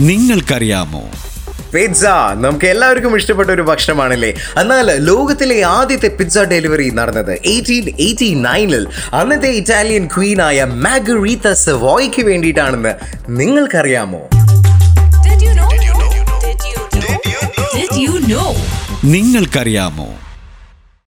നിങ്ങൾക്കറിയാമോ? പിസ്സ നമുക്ക് എല്ലാവർക്കും ഇഷ്ടപ്പെട്ട ഒരു ഭക്ഷണമാണല്ലേ? എന്നാൽ ലോകത്തിലെ ആദ്യത്തെ പിസ്സ ഡെലിവറി നടന്നത് എയ്റ്റീൻ എയ്റ്റി നയനിൽ അന്നത്തെ ഇറ്റാലിയൻ ക്വീനായ മാഗറീത്ത സെവോയ്ക്ക് വേണ്ടിയിട്ടാണെന്ന് നിങ്ങൾക്കറിയാമോ? നിങ്ങൾക്കറിയാമോ?